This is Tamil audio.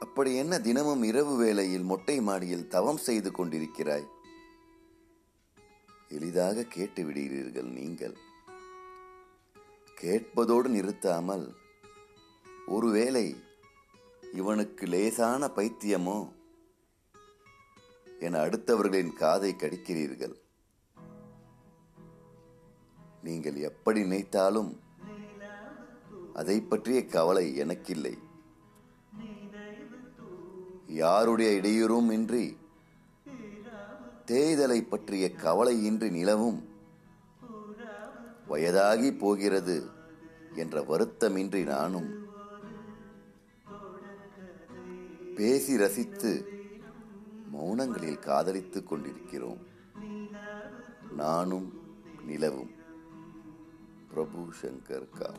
அப்படி என்ன தினமும் இரவு வேளையில் மொட்டை மாடியில் தவம் செய்து கொண்டிருக்கிறாய்? எளிதாக கேட்டு விடுகிறீர்கள் நீங்கள். கேட்பதோடு நிறுத்தாமல் ஒருவேளை இவனுக்கு லேசான பைத்தியமோ என அடுத்தவர்களின் காதை கடிக்கிறீர்கள். நீங்கள் எப்படி நினைத்தாலும் அதை பற்றிய கவலை எனக்கில்லை. யாருடைய இடையூறும் இன்றி? தேய்தலை பற்றிய கவலை இன்றி நிலவும். வயதாகி போகிறது என்ற வருத்தமின்றி நானும். பேசி ரசித்து மௌனங்களில் காதலித்துக் கொண்டிருக்கிறோம். நானும் நிலவும். பிரபு சங்கர் கா.